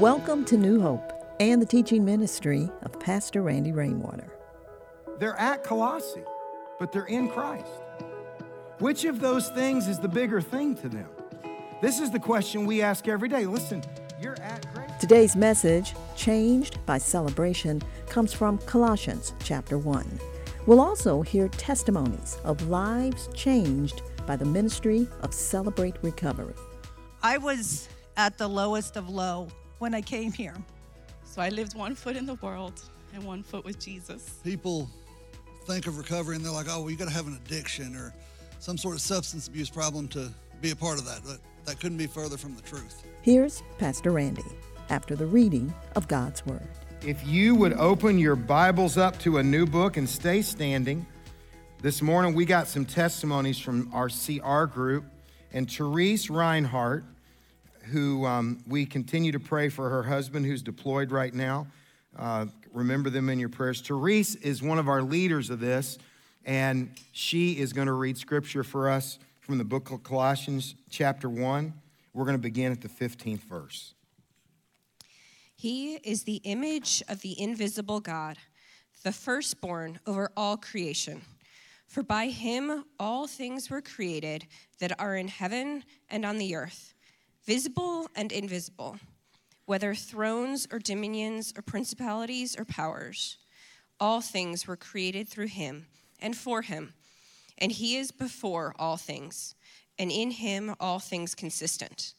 Welcome to New Hope and the teaching ministry of Pastor Randy Rainwater. They're at Colossae, but they're in Christ. Which of those things is the bigger thing to them? This is the question we ask every day. Listen, you're at grace. Today's message, Changed by Celebration, comes from Colossians chapter 1. We'll also hear testimonies of lives changed by the ministry of Celebrate Recovery. I was at the lowest of low when I came here. So I lived one foot in the world and one foot with Jesus. People think of recovery and they're like, oh, well, you got to have an addiction or some sort of substance abuse problem to be a part of that. But that couldn't be further from the truth. Here's Pastor Randy after the reading of God's Word. If you would open your Bibles up to a new book and stay standing, this morning we got some testimonies from our CR group. And Therese Reinhardt who um, we continue to pray for her husband who's deployed right now. Uh, remember them in your prayers. Therese is one of our leaders of this, and she is going to read scripture for us from the book of Colossians, chapter 1. We're going to begin at the 15th verse. He is the image of the invisible God, the firstborn over all creation. For by him all things were created that are in heaven and on the earth visible and invisible, whether thrones or dominions or principalities or powers. All things were created through him and for him, and he is before all things, and in him all things consistent.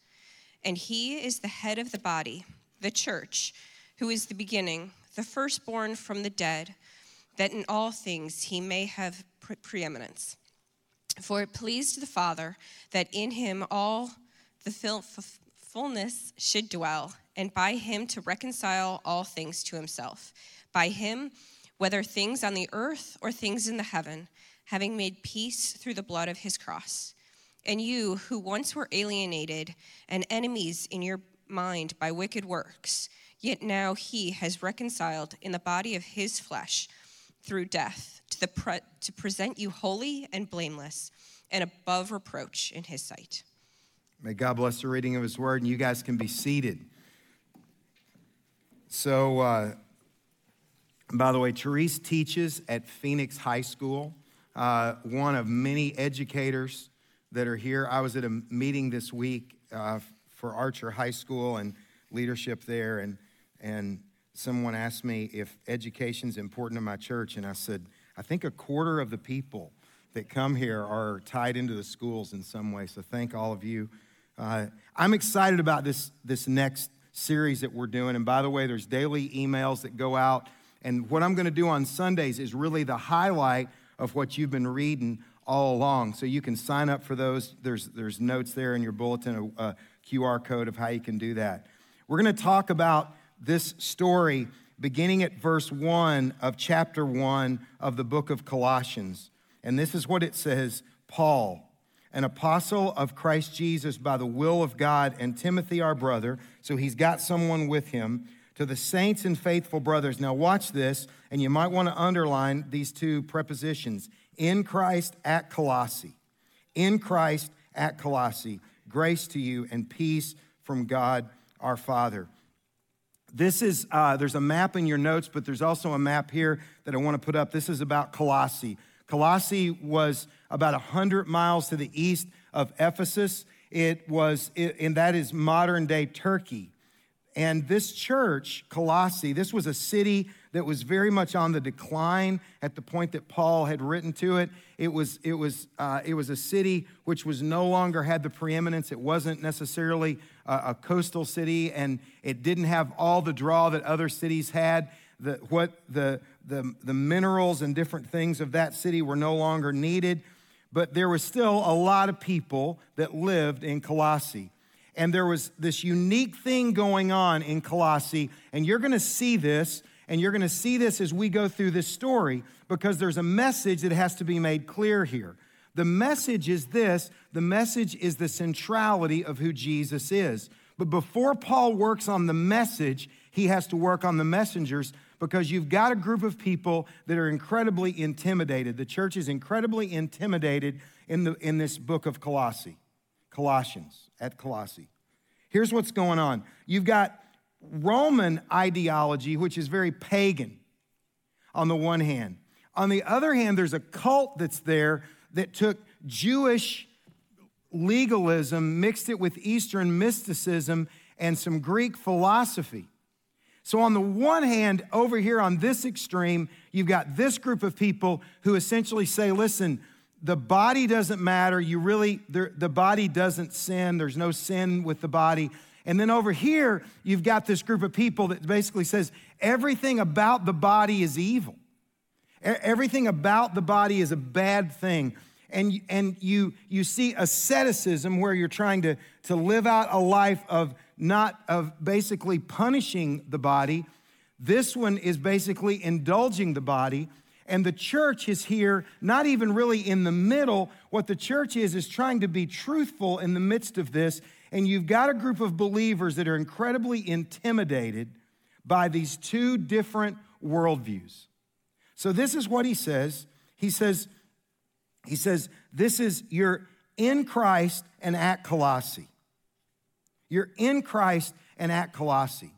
And he is the head of the body, the church, who is the beginning, the firstborn from the dead, that in all things he may have pre- preeminence. For it pleased the Father that in him all the fullness should dwell, and by him to reconcile all things to himself. By him, whether things on the earth or things in the heaven, having made peace through the blood of his cross. And you, who once were alienated and enemies in your mind by wicked works, yet now he has reconciled in the body of his flesh through death to, pre- to present you holy and blameless and above reproach in his sight. May God bless the reading of His Word, and you guys can be seated. So, uh, by the way, Therese teaches at Phoenix High School, uh, one of many educators that are here. I was at a meeting this week uh, for Archer High School and leadership there, and, and someone asked me if education is important to my church, and I said, I think a quarter of the people that come here are tied into the schools in some way. So, thank all of you uh, I'm excited about this, this next series that we're doing. And by the way, there's daily emails that go out. And what I'm going to do on Sundays is really the highlight of what you've been reading all along. So you can sign up for those. There's, there's notes there in your bulletin, a, a QR code of how you can do that. We're going to talk about this story beginning at verse 1 of chapter 1 of the book of Colossians. And this is what it says Paul an apostle of Christ Jesus by the will of God, and Timothy, our brother. So he's got someone with him. To the saints and faithful brothers. Now, watch this, and you might want to underline these two prepositions in Christ at Colossae. In Christ at Colossae. Grace to you and peace from God our Father. This is, uh, there's a map in your notes, but there's also a map here that I want to put up. This is about Colossae. Colossae was about 100 miles to the east of Ephesus. It was, and that is modern day Turkey. And this church, Colossae, this was a city that was very much on the decline at the point that Paul had written to it. It was, it was, uh, it was a city which was no longer had the preeminence. It wasn't necessarily a, a coastal city, and it didn't have all the draw that other cities had. The, what the, the, the minerals and different things of that city were no longer needed but there was still a lot of people that lived in Colossae. And there was this unique thing going on in Colossae, and you're gonna see this, and you're gonna see this as we go through this story, because there's a message that has to be made clear here. The message is this the message is the centrality of who Jesus is. But before Paul works on the message, he has to work on the messengers because you've got a group of people that are incredibly intimidated. The church is incredibly intimidated in, the, in this book of Colossae, Colossians, at Colossae. Here's what's going on you've got Roman ideology, which is very pagan on the one hand. On the other hand, there's a cult that's there that took Jewish legalism, mixed it with Eastern mysticism and some Greek philosophy. So, on the one hand, over here on this extreme, you've got this group of people who essentially say, listen, the body doesn't matter. You really, the body doesn't sin. There's no sin with the body. And then over here, you've got this group of people that basically says everything about the body is evil. Everything about the body is a bad thing. And, and you, you see asceticism where you're trying to, to live out a life of not of basically punishing the body. This one is basically indulging the body. And the church is here, not even really in the middle. What the church is, is trying to be truthful in the midst of this. And you've got a group of believers that are incredibly intimidated by these two different worldviews. So this is what he says. He says, he says, this is you're in Christ and at Colossae. You're in Christ and at Colossae.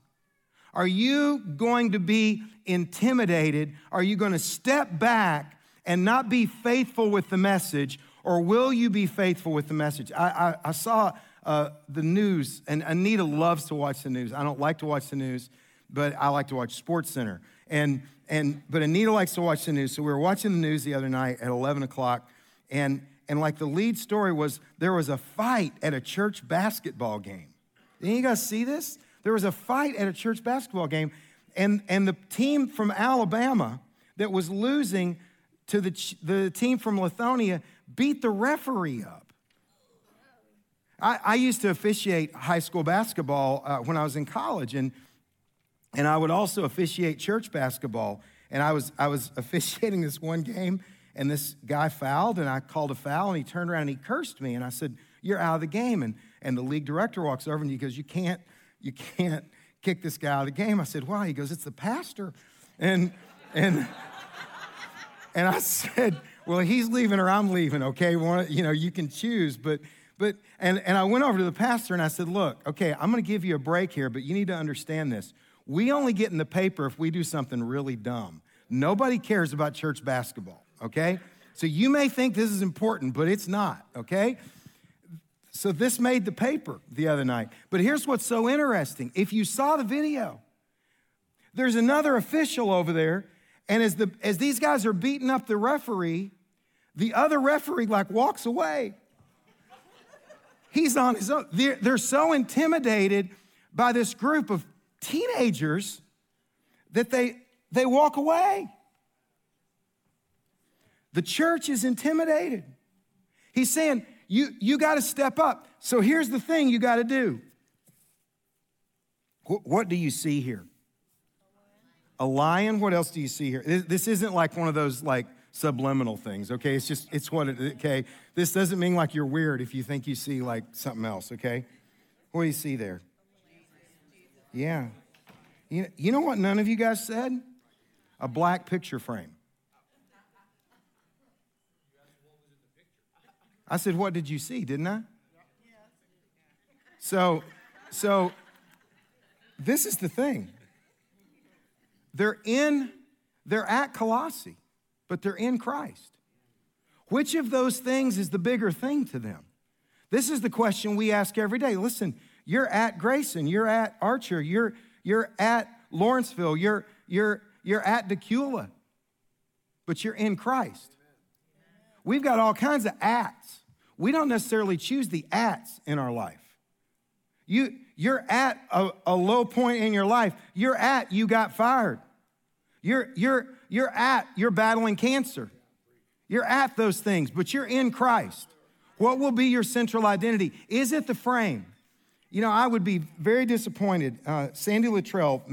Are you going to be intimidated? Are you going to step back and not be faithful with the message? Or will you be faithful with the message? I, I, I saw uh, the news, and Anita loves to watch the news. I don't like to watch the news, but I like to watch Sports Center. And, and, but Anita likes to watch the news. So we were watching the news the other night at 11 o'clock, and, and like the lead story was there was a fight at a church basketball game. Did you guys see this? There was a fight at a church basketball game, and, and the team from Alabama that was losing to the, the team from Lithonia beat the referee up. I, I used to officiate high school basketball uh, when I was in college, and and I would also officiate church basketball. And I was, I was officiating this one game, and this guy fouled, and I called a foul, and he turned around and he cursed me. And I said, You're out of the game. And, and the league director walks over and he goes, You can't, you can't kick this guy out of the game. I said, Why? He goes, It's the pastor. And, and, and I said, Well, he's leaving or I'm leaving, okay? You know, you can choose. But, but and, and I went over to the pastor and I said, Look, okay, I'm going to give you a break here, but you need to understand this we only get in the paper if we do something really dumb. Nobody cares about church basketball, okay? So you may think this is important, but it's not, okay? So this made the paper the other night. But here's what's so interesting. If you saw the video, there's another official over there, and as, the, as these guys are beating up the referee, the other referee like walks away. He's on his own. They're, they're so intimidated by this group of teenagers that they, they walk away. The church is intimidated. He's saying, you, you got to step up. So here's the thing you got to do. What, what do you see here? A lion. What else do you see here? This, this isn't like one of those like subliminal things, okay? It's just, it's what it, okay? This doesn't mean like you're weird if you think you see like something else, okay? What do you see there? Yeah. You you know what none of you guys said? A black picture frame. I said, What did you see? Didn't I? So, so this is the thing. They're in, they're at Colossae, but they're in Christ. Which of those things is the bigger thing to them? This is the question we ask every day. Listen, you're at Grayson, you're at Archer, you're, you're at Lawrenceville, you're, you're, you're at Dacula, but you're in Christ. We've got all kinds of ats. We don't necessarily choose the ats in our life. You, you're at a, a low point in your life. You're at you got fired. You're, you're, you're at you're battling cancer. You're at those things, but you're in Christ. What will be your central identity? Is it the frame? You know, I would be very disappointed. Uh, Sandy Luttrell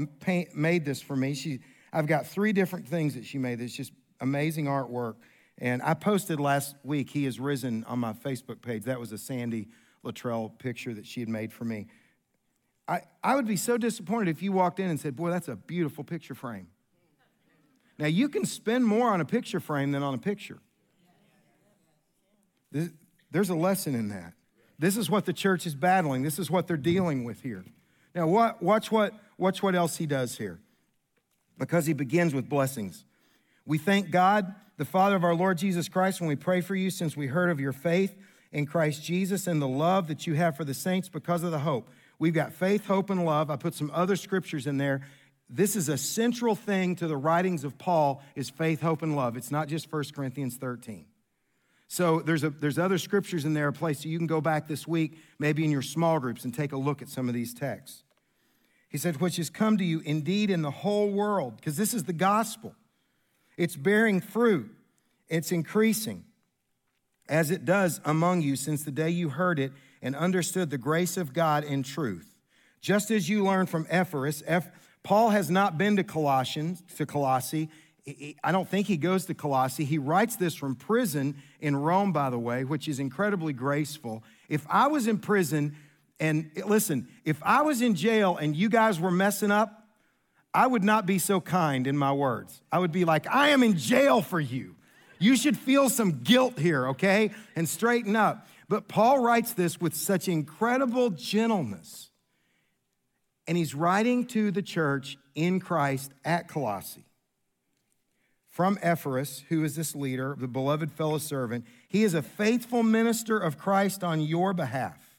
made this for me. She, I've got three different things that she made. It's just amazing artwork. And I posted last week, He Has Risen on my Facebook page. That was a Sandy Luttrell picture that she had made for me. I, I would be so disappointed if you walked in and said, Boy, that's a beautiful picture frame. Now, you can spend more on a picture frame than on a picture. There's a lesson in that. This is what the church is battling. This is what they're dealing with here. Now, what, watch, what, watch what else he does here. Because he begins with blessings. We thank God, the Father of our Lord Jesus Christ, when we pray for you, since we heard of your faith in Christ Jesus and the love that you have for the saints because of the hope. We've got faith, hope, and love. I put some other scriptures in there. This is a central thing to the writings of Paul is faith, hope, and love. It's not just 1 Corinthians 13. So there's, a, there's other scriptures in there, a place so you can go back this week, maybe in your small groups, and take a look at some of these texts. He said, which has come to you indeed in the whole world, because this is the gospel. It's bearing fruit, it's increasing, as it does among you since the day you heard it and understood the grace of God in truth. Just as you learned from Epaphras, Paul has not been to Colossians, to Colossae. I don't think he goes to Colossae. He writes this from prison in Rome, by the way, which is incredibly graceful. If I was in prison, and listen, if I was in jail and you guys were messing up, I would not be so kind in my words. I would be like, I am in jail for you. You should feel some guilt here, okay? And straighten up. But Paul writes this with such incredible gentleness. And he's writing to the church in Christ at Colossae. From Epaphras, who is this leader, the beloved fellow servant, he is a faithful minister of Christ on your behalf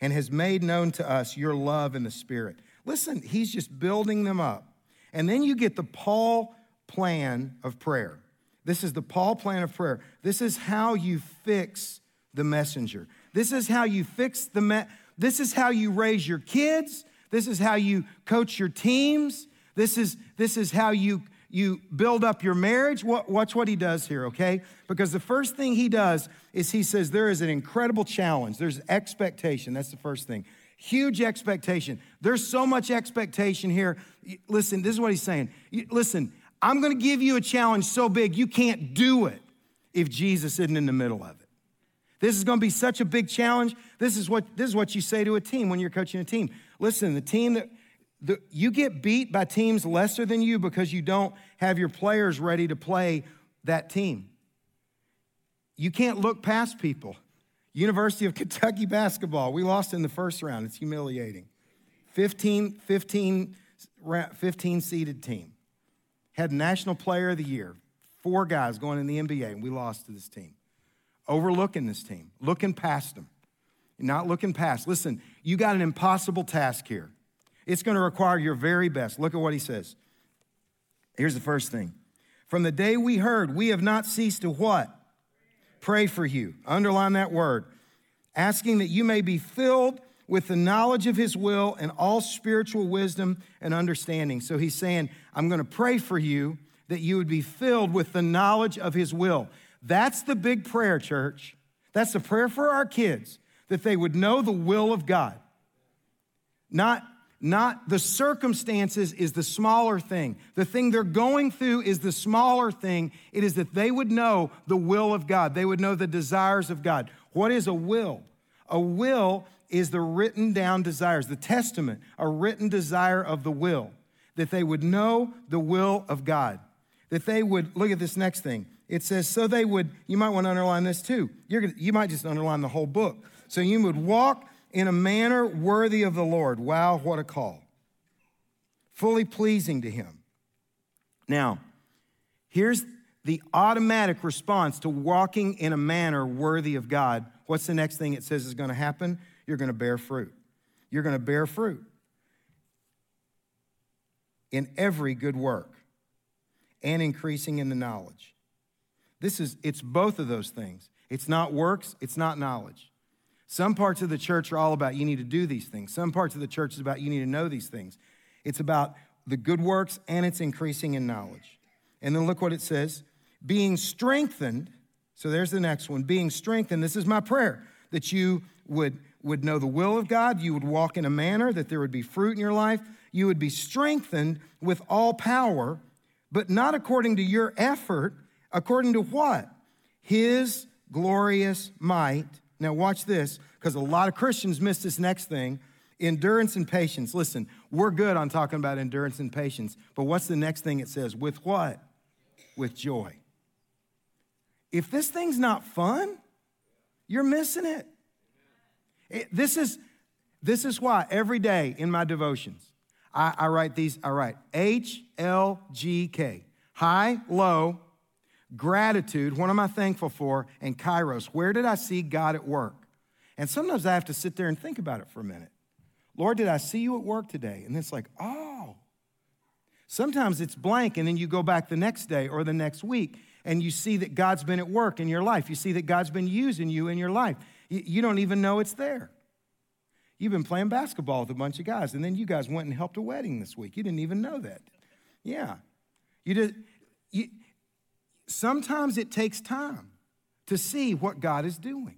and has made known to us your love in the Spirit. Listen, he's just building them up. And then you get the Paul plan of prayer. This is the Paul plan of prayer. This is how you fix the messenger. This is how you fix the me- this is how you raise your kids. This is how you coach your teams. This is this is how you you build up your marriage. Watch what he does here, okay? Because the first thing he does is he says there is an incredible challenge. There's expectation. That's the first thing. Huge expectation. There's so much expectation here. Listen, this is what he's saying. Listen, I'm going to give you a challenge so big you can't do it if Jesus isn't in the middle of it. This is going to be such a big challenge. This is what this is what you say to a team when you're coaching a team. Listen, the team that the, you get beat by teams lesser than you because you don't have your players ready to play that team. You can't look past people. University of Kentucky basketball, we lost in the first round. It's humiliating. 15, 15, 15 seeded team. Had National Player of the Year. Four guys going in the NBA, and we lost to this team overlooking this team, looking past them, not looking past. Listen, you got an impossible task here. It's going to require your very best. Look at what he says. Here's the first thing. From the day we heard, we have not ceased to what? Pray for you. Underline that word. Asking that you may be filled with the knowledge of his will and all spiritual wisdom and understanding. So he's saying, I'm going to pray for you that you would be filled with the knowledge of his will. That's the big prayer, church. That's the prayer for our kids, that they would know the will of God. Not, not the circumstances is the smaller thing. The thing they're going through is the smaller thing. It is that they would know the will of God. They would know the desires of God. What is a will? A will is the written down desires, the testament, a written desire of the will, that they would know the will of God. That they would, look at this next thing, it says, so they would, you might want to underline this too. You're gonna, you might just underline the whole book. So you would walk in a manner worthy of the Lord. Wow, what a call. Fully pleasing to Him. Now, here's the automatic response to walking in a manner worthy of God. What's the next thing it says is going to happen? You're going to bear fruit. You're going to bear fruit in every good work and increasing in the knowledge. This is, it's both of those things. It's not works, it's not knowledge. Some parts of the church are all about you need to do these things. Some parts of the church is about you need to know these things. It's about the good works and it's increasing in knowledge. And then look what it says being strengthened. So there's the next one being strengthened. This is my prayer that you would, would know the will of God, you would walk in a manner that there would be fruit in your life, you would be strengthened with all power, but not according to your effort According to what? His glorious might. Now, watch this, because a lot of Christians miss this next thing endurance and patience. Listen, we're good on talking about endurance and patience, but what's the next thing it says? With what? With joy. If this thing's not fun, you're missing it. it this is This is why every day in my devotions, I, I write these, I write H L G K. High, low, gratitude, what am I thankful for, and kairos, where did I see God at work? And sometimes I have to sit there and think about it for a minute. Lord, did I see you at work today? And it's like, oh. Sometimes it's blank, and then you go back the next day or the next week, and you see that God's been at work in your life. You see that God's been using you in your life. You don't even know it's there. You've been playing basketball with a bunch of guys, and then you guys went and helped a wedding this week. You didn't even know that. Yeah. You did. You, sometimes it takes time to see what God is doing.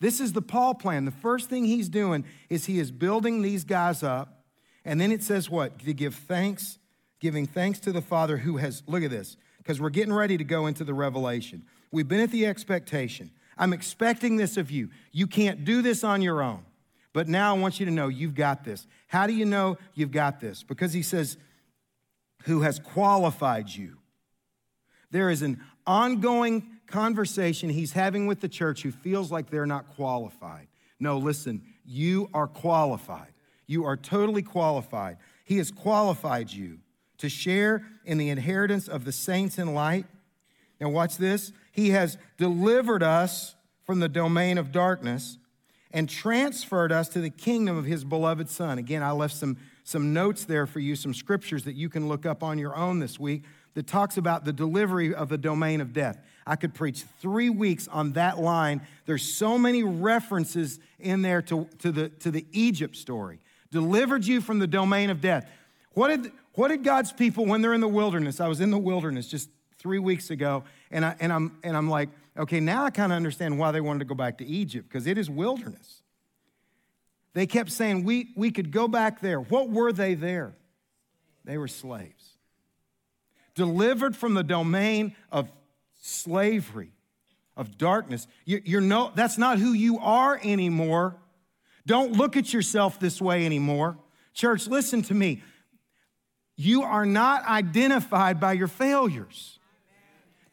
This is the Paul plan. The first thing he's doing is he is building these guys up. And then it says what? To give thanks, giving thanks to the Father who has, look at this, because we're getting ready to go into the revelation. We've been at the expectation. I'm expecting this of you. You can't do this on your own. But now I want you to know you've got this. How do you know you've got this? Because he says, who has qualified you. There is an ongoing conversation he's having with the church who feels like they're not qualified. No, listen, you are qualified. You are totally qualified. He has qualified you to share in the inheritance of the saints in light. Now, watch this. He has delivered us from the domain of darkness and transferred us to the kingdom of his beloved Son. Again, I left some, some notes there for you, some scriptures that you can look up on your own this week that talks about the delivery of the domain of death. I could preach three weeks on that line. There's so many references in there to, to, the, to the Egypt story. Delivered you from the domain of death. What did, what did God's people, when they're in the wilderness, I was in the wilderness just three weeks ago, and, I, and, I'm, and I'm like, okay, now I kind of understand why they wanted to go back to Egypt, because it is wilderness. They kept saying, we, we could go back there. What were they there? They were slaves delivered from the domain of slavery, of darkness. You, you're no, that's not who you are anymore. Don't look at yourself this way anymore. Church, listen to me. You are not identified by your failures,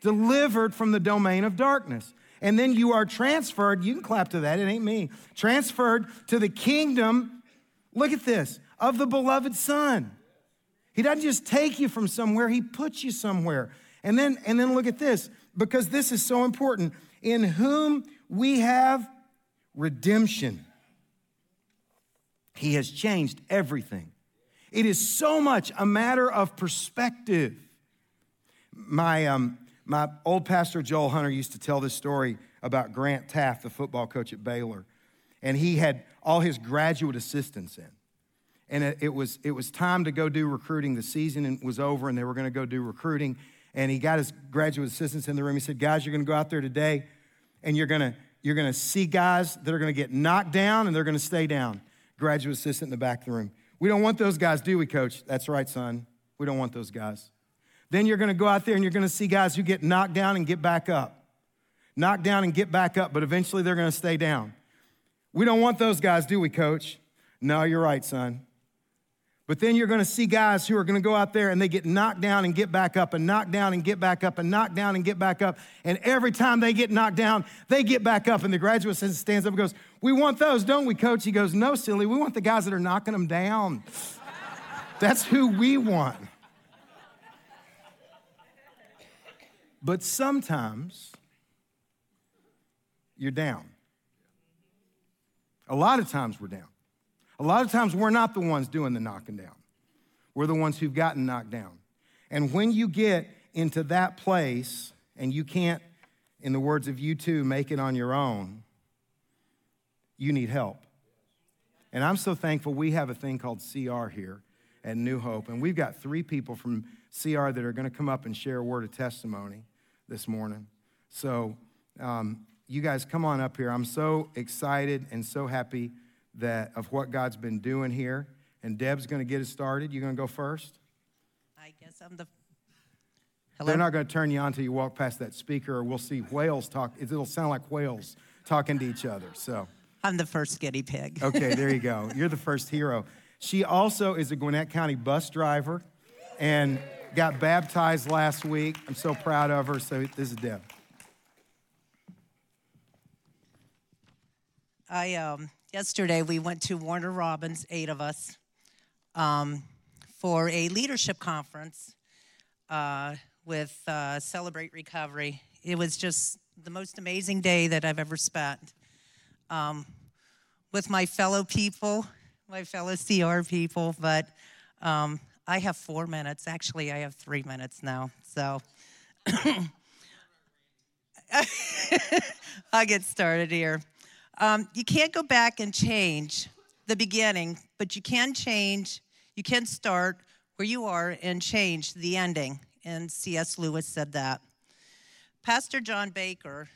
delivered from the domain of darkness. And then you are transferred, you can clap to that, it ain't me, transferred to the kingdom, look at this, of the beloved Son. He doesn't just take you from somewhere, he puts you somewhere. And then, and then look at this, because this is so important. In whom we have redemption. He has changed everything. It is so much a matter of perspective. My, um, my old pastor Joel Hunter used to tell this story about Grant Teaff, the football coach at Baylor. And he had all his graduate assistants in and it, it, was, it was time to go do recruiting. The season was over, and they were going to go do recruiting. And he got his graduate assistants in the room. He said, Guys, you're going to go out there today, and you're going to, you're going to see guys that are going to get knocked down, and they're going to stay down. Graduate assistant in the back of the room. We don't want those guys, do we, coach? That's right, son. We don't want those guys. Then you're going to go out there and you're going to see guys who get knocked down and get back up. Knocked down and get back up, but eventually they're going to stay down. We don't want those guys, do we, coach? No, you're right, son. But then you're going to see guys who are going to go out there and they get knocked down and get back up and knocked down and get back up and knocked down and get back up. And every time they get knocked down, they get back up. And the graduate stands up and goes, We want those, don't we, coach? He goes, No, silly. We want the guys that are knocking them down. That's who we want. But sometimes you're down. A lot of times we're down. A lot of times we're not the ones doing the knocking down, we're the ones who've gotten knocked down. And when you get into that place and you can't, in the words of U2, make it on your own, you need help. And I'm so thankful we have a thing called CR here at New Hope. And we've got three people from CR that are going to come up and share a word of testimony this morning. So, um, you guys come on up here. I'm so excited and so happy that of what God's been doing here. And Deb's going to get us started. You're going to go first? I guess I'm the. Hello? They're not going to turn you on until you walk past that speaker, or we'll see whales talk. It'll sound like whales talking to each other. So I'm the first guinea pig. okay, there you go. You're the first hero. She also is a Gwinnett County bus driver, and got baptized last week. I'm so proud of her. So this is Deb. I um, yesterday we went to Warner Robins, eight of us, um, for a leadership conference uh, with uh, Celebrate Recovery. It was just the most amazing day that I've ever spent um, with my fellow people, my fellow CR people. But um, I have four minutes. Actually, I have three minutes now. So I'll get started here. Um, you can't go back and change the beginning, but you can change, you can start where you are and change the ending. And C.S. Lewis said that. Pastor John Baker,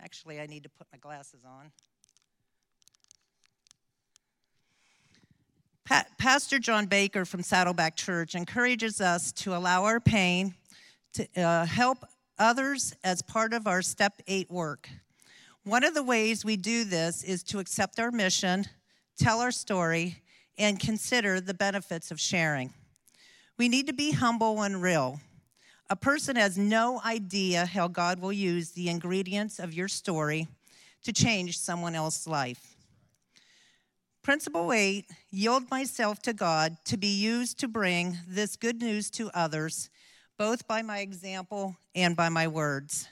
actually, I need to put my glasses on. Pa- Pastor John Baker from Saddleback Church encourages us to allow our pain to uh, help others as part of our step eight work. One of the ways we do this is to accept our mission, tell our story, and consider the benefits of sharing. We need to be humble and real. A person has no idea how God will use the ingredients of your story to change someone else's life. Principle eight yield myself to God to be used to bring this good news to others, both by my example and by my words.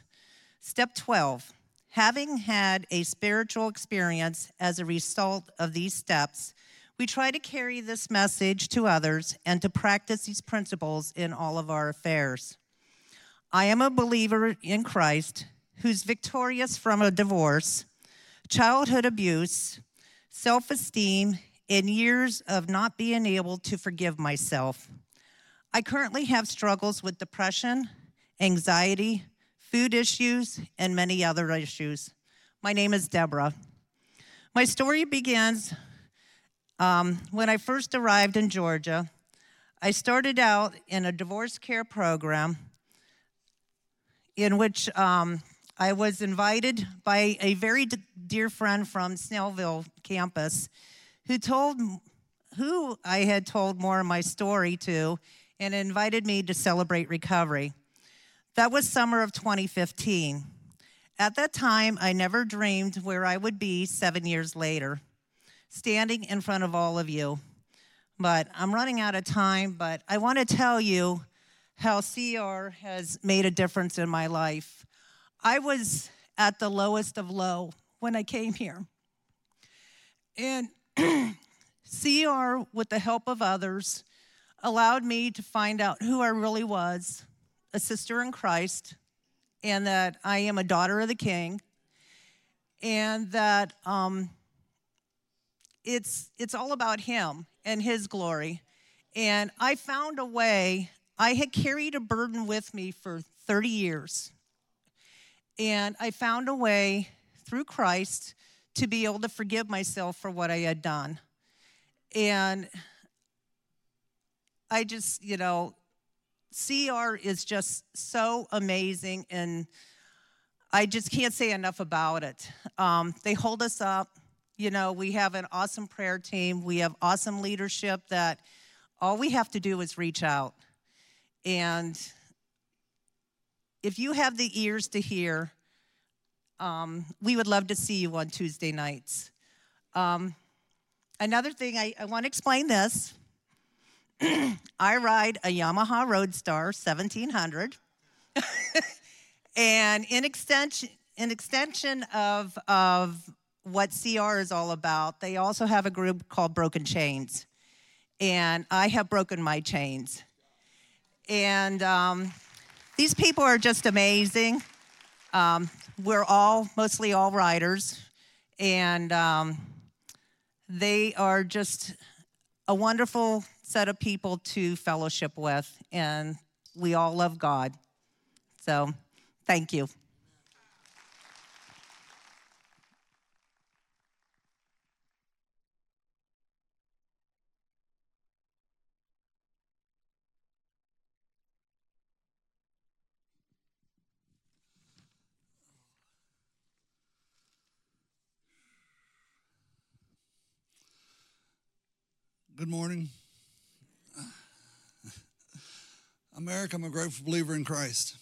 Step 12 Having had a spiritual experience as a result of these steps, we try to carry this message to others and to practice these principles in all of our affairs. I am a believer in Christ who's victorious from a divorce, childhood abuse, self esteem, and years of not being able to forgive myself. I currently have struggles with depression, anxiety, food issues, and many other issues. My name is Deborah. My story begins um, when I first arrived in Georgia. I started out in a divorce care program in which um, I was invited by a very dear friend from Snellville campus who told who I had told more of my story to and invited me to celebrate recovery. That was summer of 2015. At that time, I never dreamed where I would be seven years later, standing in front of all of you. But I'm running out of time, but I want to tell you how CR has made a difference in my life. I was at the lowest of low when I came here. And CR, with the help of others, allowed me to find out who I really was a sister in Christ, and that I am a daughter of the King, and that um, it's it's all about Him and His glory. And I found a way. I had carried a burden with me for 30 years, and I found a way through Christ to be able to forgive myself for what I had done. And I just, you know, CR is just so amazing, and I just can't say enough about it. Um, they hold us up. You know, we have an awesome prayer team, we have awesome leadership that all we have to do is reach out. And if you have the ears to hear, um, we would love to see you on Tuesday nights. Um, another thing, I, I want to explain this. I ride a Yamaha Roadstar 1700. and in extension, in extension of, of what CR is all about, they also have a group called Broken Chains. And I have broken my chains. And um, these people are just amazing. Um, we're all, mostly all riders. And um, they are just a wonderful set of people to fellowship with, and we all love God. So, thank you. Good morning. America, I'm a grateful believer in Christ.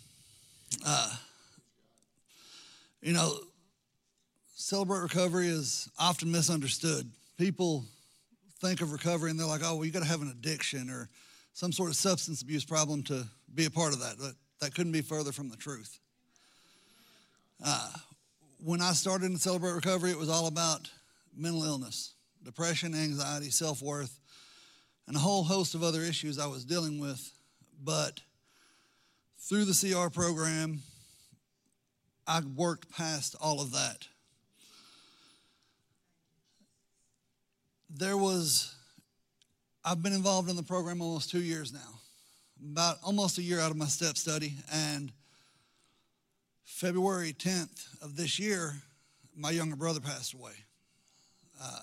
Uh, you know, Celebrate Recovery is often misunderstood. People think of recovery and they're like, oh, well, you got to have an addiction or some sort of substance abuse problem to be a part of that. But that couldn't be further from the truth. Uh, when I started in Celebrate Recovery, it was all about mental illness, depression, anxiety, self worth, and a whole host of other issues I was dealing with. But through the CR program, I worked past all of that. There was, I've been involved in the program almost two years now, about almost a year out of my step study. And February 10th of this year, my younger brother passed away. Uh,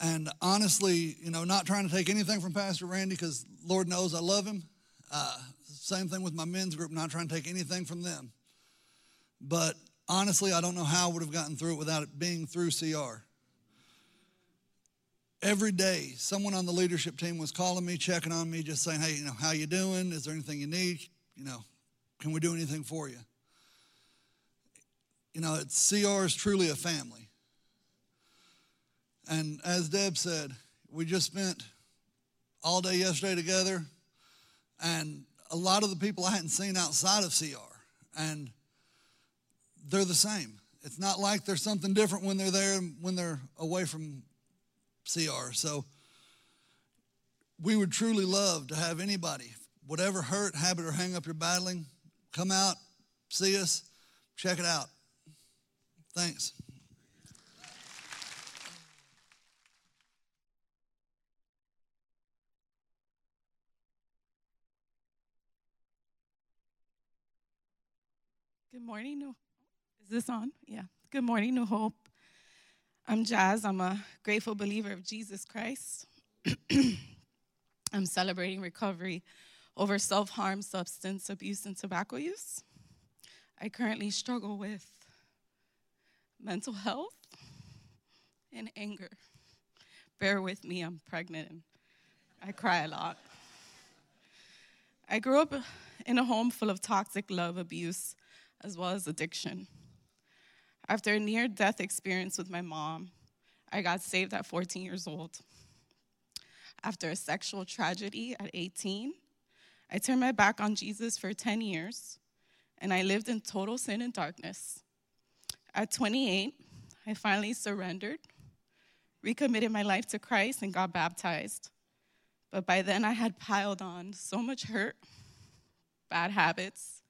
and honestly, you know, not trying to take anything from Pastor Randy because Lord knows I love him. Uh, same thing with my men's group, not trying to take anything from them. But honestly, I don't know how I would have gotten through it without it being through CR. Every day, someone on the leadership team was calling me, checking on me, just saying, "Hey, you know, how you doing? Is there anything you need? You know, can we do anything for you?" You know, it's, CR is truly a family. And as Deb said, we just spent all day yesterday together, and a lot of the people I hadn't seen outside of CR, and they're the same. It's not like there's something different when they're there and when they're away from CR. So we would truly love to have anybody, whatever hurt, habit, or hang up you're battling, come out, see us, check it out. Thanks. Good morning. Is this on? Yeah. Good morning, New Hope. I'm Jazz. I'm a grateful believer of Jesus Christ. I'm celebrating recovery over self harm, substance abuse, and tobacco use. I currently struggle with mental health and anger. Bear with me, I'm pregnant and I cry a lot. I grew up in a home full of toxic love abuse as well as addiction. After a near death experience with my mom, I got saved at 14 years old. After a sexual tragedy at 18, I turned my back on Jesus for 10 years, and I lived in total sin and darkness. At 28, I finally surrendered, recommitted my life to Christ, and got baptized. But by then, I had piled on so much hurt, bad habits,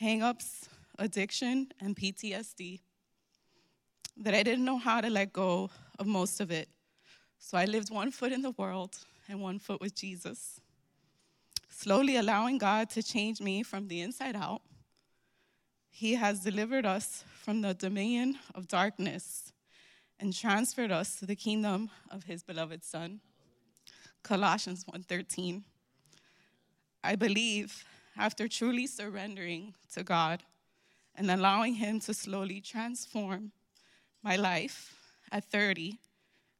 hangups, addiction, and PTSD that I didn't know how to let go of most of it. So I lived one foot in the world and one foot with Jesus, slowly allowing God to change me from the inside out. He has delivered us from the dominion of darkness and transferred us to the kingdom of his beloved son. Colossians 1:13. I believe after truly surrendering to God, and allowing Him to slowly transform my life at 30.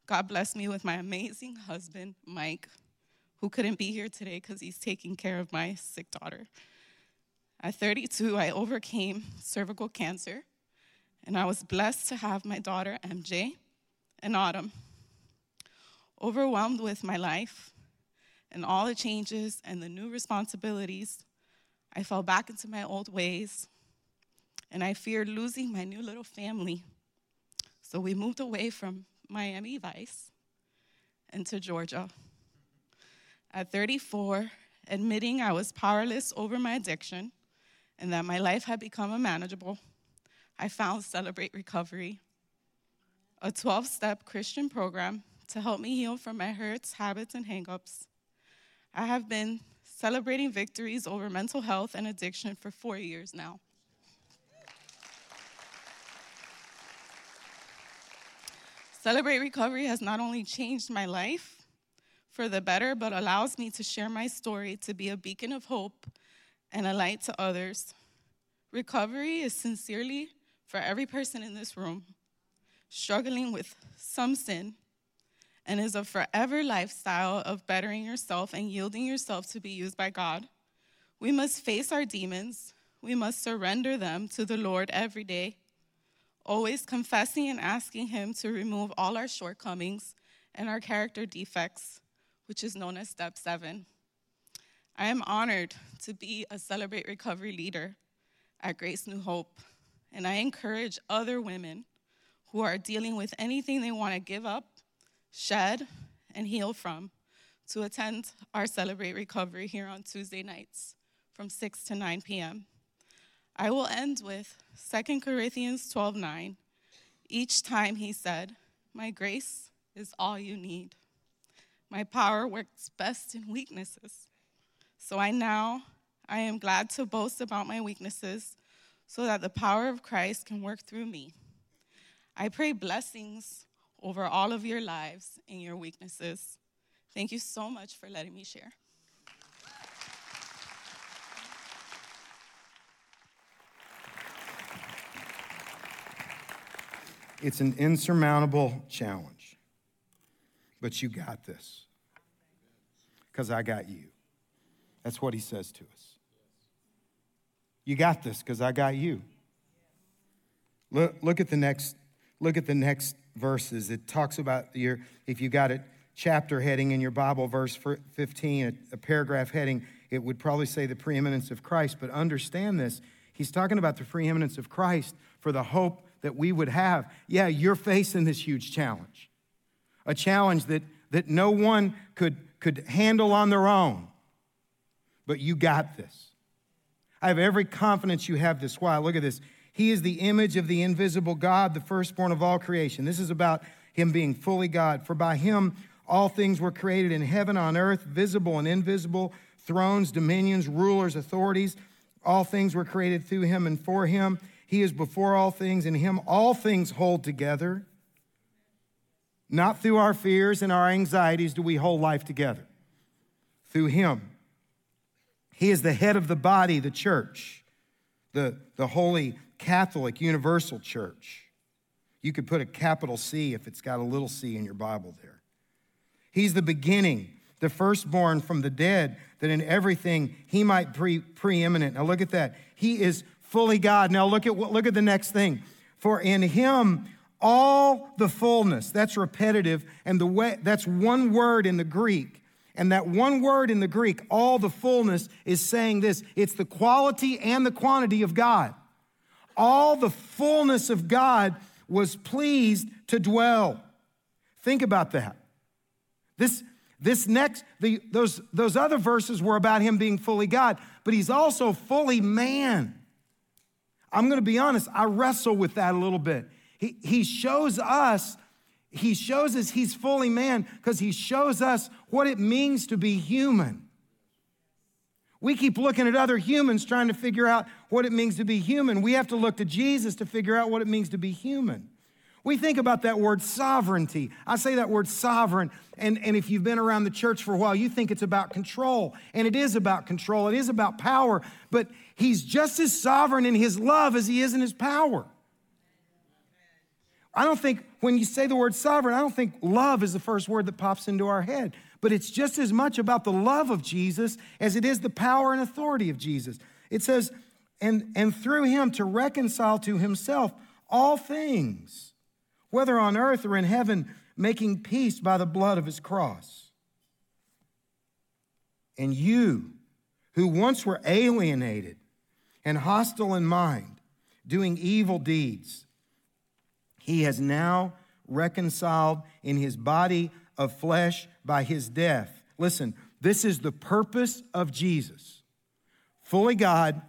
God blessed me with my amazing husband, Mike, who couldn't be here today because he's taking care of my sick daughter. At 32, I overcame cervical cancer, and I was blessed to have my daughter, MJ, and Autumn. Overwhelmed with my life and all the changes and the new responsibilities, I fell back into my old ways and I feared losing my new little family. So we moved away from Miami Vice into Georgia. At 34, admitting I was powerless over my addiction and that my life had become unmanageable, I found Celebrate Recovery, a 12 step Christian program to help me heal from my hurts, habits, and hangups. I have been celebrating victories over mental health and addiction for four years now. Celebrate Recovery has not only changed my life for the better, but allows me to share my story to be a beacon of hope and a light to others. Recovery is sincerely for every person in this room struggling with some sin and is a forever lifestyle of bettering yourself and yielding yourself to be used by God. We must face our demons, we must surrender them to the Lord every day always confessing and asking Him to remove all our shortcomings and our character defects, which is known as step seven. I am honored to be a Celebrate Recovery leader at Grace New Hope, and I encourage other women who are dealing with anything they want to give up, shed, and heal from to attend our Celebrate Recovery here on Tuesday nights from 6 to 9 p.m. I will end with 2 Corinthians 12 9. Each time he said, My grace is all you need. My power works best in weaknesses. So I now I am glad to boast about my weaknesses so that the power of Christ can work through me. I pray blessings over all of your lives and your weaknesses. Thank you so much for letting me share. It's an insurmountable challenge, but you got this because I got you. That's what he says to us. You got this because I got you. Look, look at the next look at the next verses. It talks about your if you got a chapter heading in your Bible, verse 15, a, a paragraph heading, it would probably say the preeminence of Christ. But understand this. He's talking about the preeminence of Christ for the hope that we would have. Yeah, you're facing this huge challenge, a challenge that, that no one could, could handle on their own, but you got this. I have every confidence you have this. Why? Look at this. He is the image of the invisible God, the firstborn of all creation. This is about him being fully God. For by him all things were created in heaven, on earth, visible and invisible, thrones, dominions, rulers, authorities. All things were created through him and for him. He is before all things, and Him all things hold together. Not through our fears and our anxieties do we hold life together. Through Him. He is the head of the body, the church, the, the holy Catholic universal church. You could put a capital C if it's got a little c in your Bible there. He's the beginning, the firstborn from the dead, that in everything he might be preeminent. Now look at that. He is fully God. Now look at look at the next thing. For in him all the fullness, that's repetitive, and the way that's one word in the Greek. And that one word in the Greek, all the fullness, is saying this it's the quality and the quantity of God. All the fullness of God was pleased to dwell. Think about that. This, this next, the, those, those other verses were about him being fully God, but he's also fully man. I'm going to be honest, I wrestle with that a little bit. He, he shows us, he shows us he's fully man because he shows us what it means to be human. We keep looking at other humans trying to figure out what it means to be human. We have to look to Jesus to figure out what it means to be human. We think about that word sovereignty. I say that word sovereign, and, and if you've been around the church for a while, you think it's about control. And it is about control, it is about power, but he's just as sovereign in his love as he is in his power. I don't think when you say the word sovereign, I don't think love is the first word that pops into our head, but it's just as much about the love of Jesus as it is the power and authority of Jesus. It says, and, and through him to reconcile to himself all things whether on earth or in heaven, making peace by the blood of his cross. And you, who once were alienated and hostile in mind, doing evil deeds, he has now reconciled in his body of flesh by his death. Listen, this is the purpose of Jesus fully God,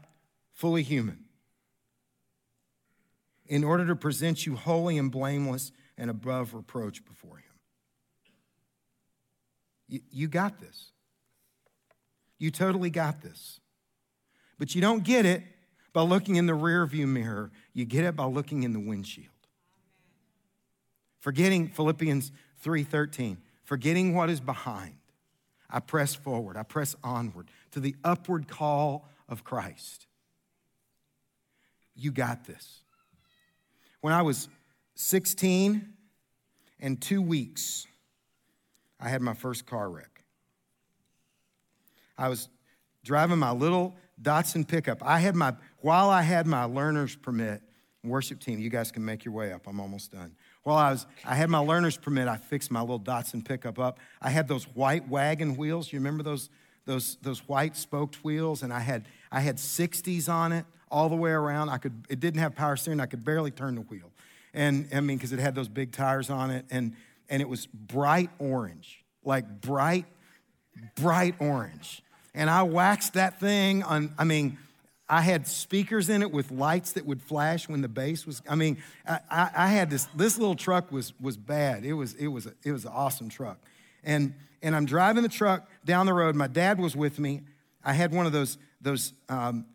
fully human in order to present you holy and blameless and above reproach before Him. You, you got this. You totally got this. But you don't get it by looking in the rearview mirror, you get it by looking in the windshield. Forgetting Philippians 3:13, forgetting what is behind. I press forward, I press onward to the upward call of Christ. You got this. When I was 16 and two weeks, I had my first car wreck. I was driving my little Datsun pickup. I had my, while I had my learner's permit, Worship team, you guys can make your way up. I'm almost done. While I was, I had my learner's permit. I fixed my little Datsun pickup up. I had those white wagon wheels. You remember those, those, those white spoked wheels? And I had, I had 60s on it all the way around. I could, it didn't have power steering. I could barely turn the wheel. And I mean, because it had those big tires on it. And, and it was bright orange, like bright, bright orange. And I waxed that thing on, I mean, I had speakers in it with lights that would flash when the bass was. I mean, I, I, had this. This little truck was was bad. It was it was it was an awesome truck, and and I'm driving the truck down the road. My dad was with me. I had one of those those um,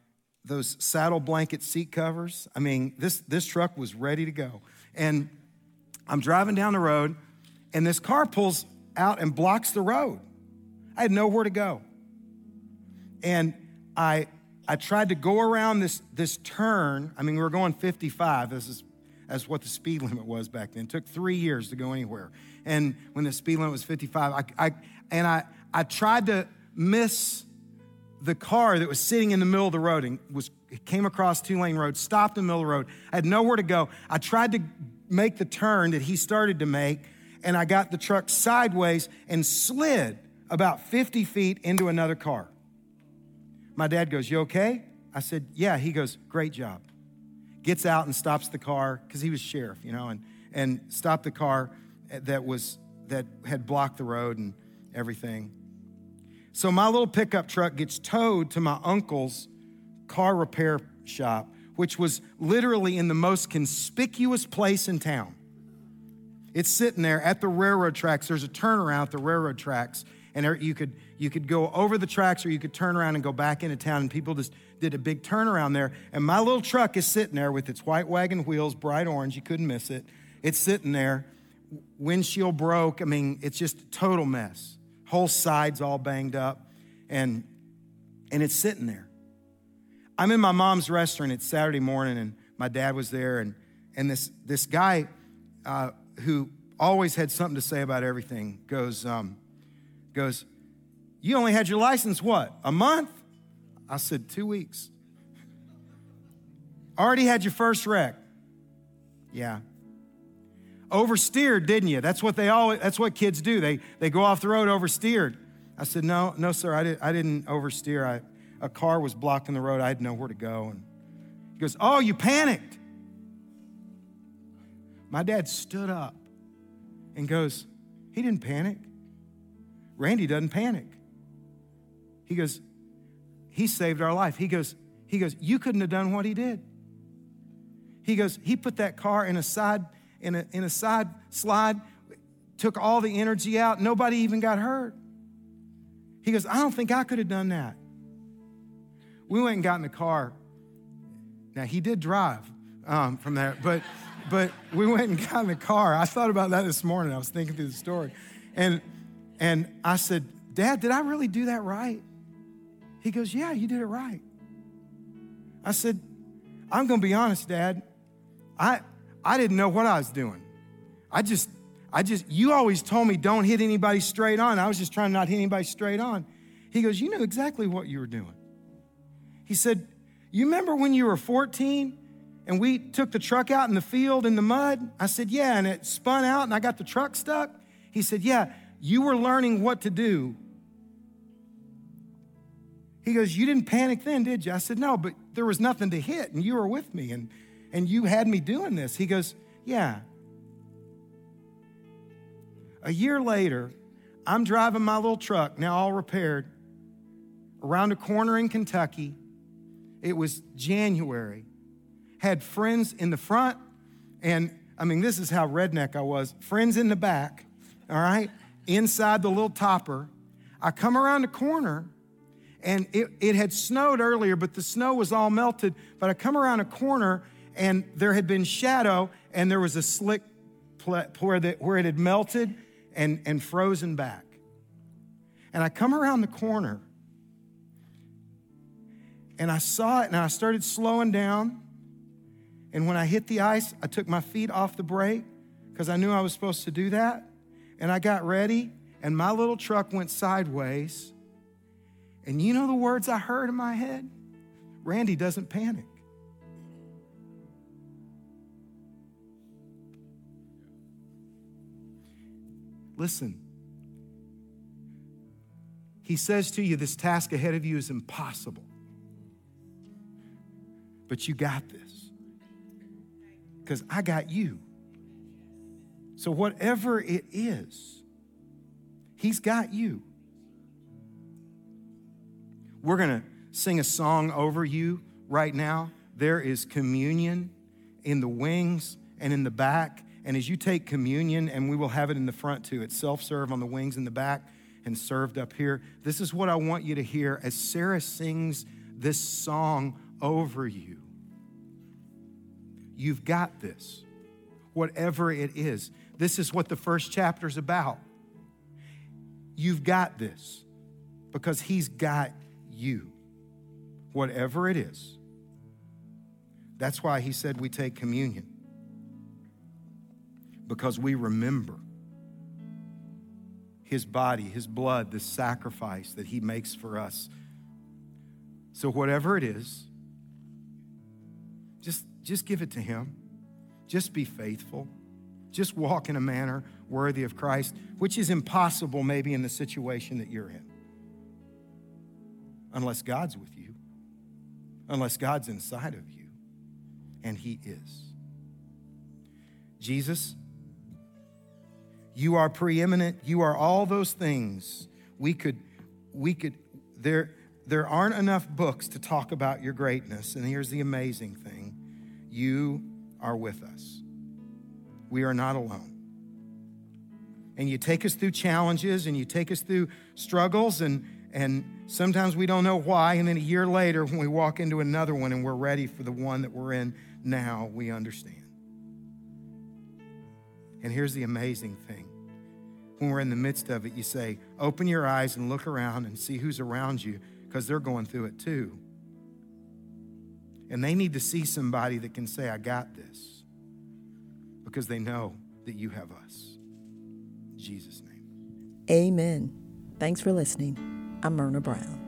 those saddle blanket seat covers. I mean, this this truck was ready to go, and I'm driving down the road, and this car pulls out and blocks the road. I had nowhere to go, and I I tried to go around this, this turn. I mean, we were going 55. This is that's what the speed limit was back then. It took three years to go anywhere. And when the speed limit was 55, I, I and I, I tried to miss the car that was sitting in the middle of the road and was came across two lane road, stopped in the middle of the road. I had nowhere to go. I tried to make the turn that he started to make, and I got the truck sideways and slid about 50 feet into another car. My dad goes, You okay? I said, Yeah. He goes, Great job. Gets out and stops the car, because he was sheriff, you know, and, and stopped the car that was that had blocked the road and everything. So my little pickup truck gets towed to my uncle's car repair shop, which was literally in the most conspicuous place in town. It's sitting there at the railroad tracks. There's a turnaround at the railroad tracks, and you could you could go over the tracks or you could turn around and go back into town and people just did a big turnaround there and my little truck is sitting there with its white wagon wheels bright orange you couldn't miss it it's sitting there windshield broke i mean it's just a total mess whole sides all banged up and and it's sitting there i'm in my mom's restaurant it's saturday morning and my dad was there and and this this guy uh, who always had something to say about everything goes um, goes, You only had your license what? A month? I said, Two weeks. Already had your first wreck. Yeah. Oversteered, didn't you? That's what they always that's what kids do. They they go off the road oversteered. I said, No, no, sir, I, did, I didn't oversteer. I, a car was blocking the road. I had nowhere to go. And he goes, Oh, you panicked. My dad stood up and goes, He didn't panic. Randy doesn't panic. He goes, He saved our life. He goes, he goes, You couldn't have done what he did. He goes, He put that car in a side, in a, in a side slide, took all the energy out. Nobody even got hurt. He goes, I don't think I could have done that. We went and got in the car. Now, he did drive um, from there, but, but we went and got in the car. I thought about that this morning. I was thinking through the story. And and I said, Dad, did I really do that right? He goes, Yeah, you did it right. I said, I'm going to be honest, Dad. I, I didn't know what I was doing. I just, I just, you always told me don't hit anybody straight on. I was just trying to not hit anybody straight on. He goes, You knew exactly what you were doing. He said, You remember when you were 14 and we took the truck out in the field in the mud? I said, Yeah, and it spun out and I got the truck stuck. He said, Yeah, you were learning what to do. He goes, You didn't panic then, did you? I said, No, but there was nothing to hit, and you were with me, and, and you had me doing this. He goes, Yeah. A year later, I'm driving my little truck, now all repaired, around a corner in Kentucky. It was January. Had friends in the front, and I mean, this is how redneck I was friends in the back, all right? inside the little topper. I come around the corner and it, it had snowed earlier, but the snow was all melted. But I come around a corner and there had been shadow and there was a slick where, the, where it had melted and, and frozen back. And I come around the corner and I saw it and I started slowing down. And when I hit the ice, I took my feet off the brake because I knew I was supposed to do that and I got ready, and my little truck went sideways. And you know the words I heard in my head? Randy doesn't panic. Listen. He says to you, This task ahead of you is impossible. But you got this. Because I got you. So, whatever it is, He's got you. We're going to sing a song over you right now. There is communion in the wings and in the back. And as you take communion, and we will have it in the front too, it's self serve on the wings in the back and served up here. This is what I want you to hear as Sarah sings this song over you. You've got this, whatever it is. This is what the first chapter is about. You've got this because He's got you, whatever it is. That's why He said we take communion because we remember his body, his blood, the sacrifice that he makes for us. So, whatever it is, just, just give it to him. Just be faithful. Just walk in a manner worthy of Christ, which is impossible maybe in the situation that you're in. Unless God's with you, unless God's inside of you, and He is. Jesus, you are preeminent. You are all those things. We could, we could, there, there aren't enough books to talk about your greatness. And here's the amazing thing you are with us. We are not alone. And you take us through challenges and you take us through struggles, and, and sometimes we don't know why. And then a year later, when we walk into another one and we're ready for the one that we're in now, we understand. And here's the amazing thing when we're in the midst of it, you say, open your eyes and look around and see who's around you because they're going through it too. And they need to see somebody that can say, I got this because they know that you have us. In Jesus' name. Amen. Thanks for listening. I'm Myrna Brown.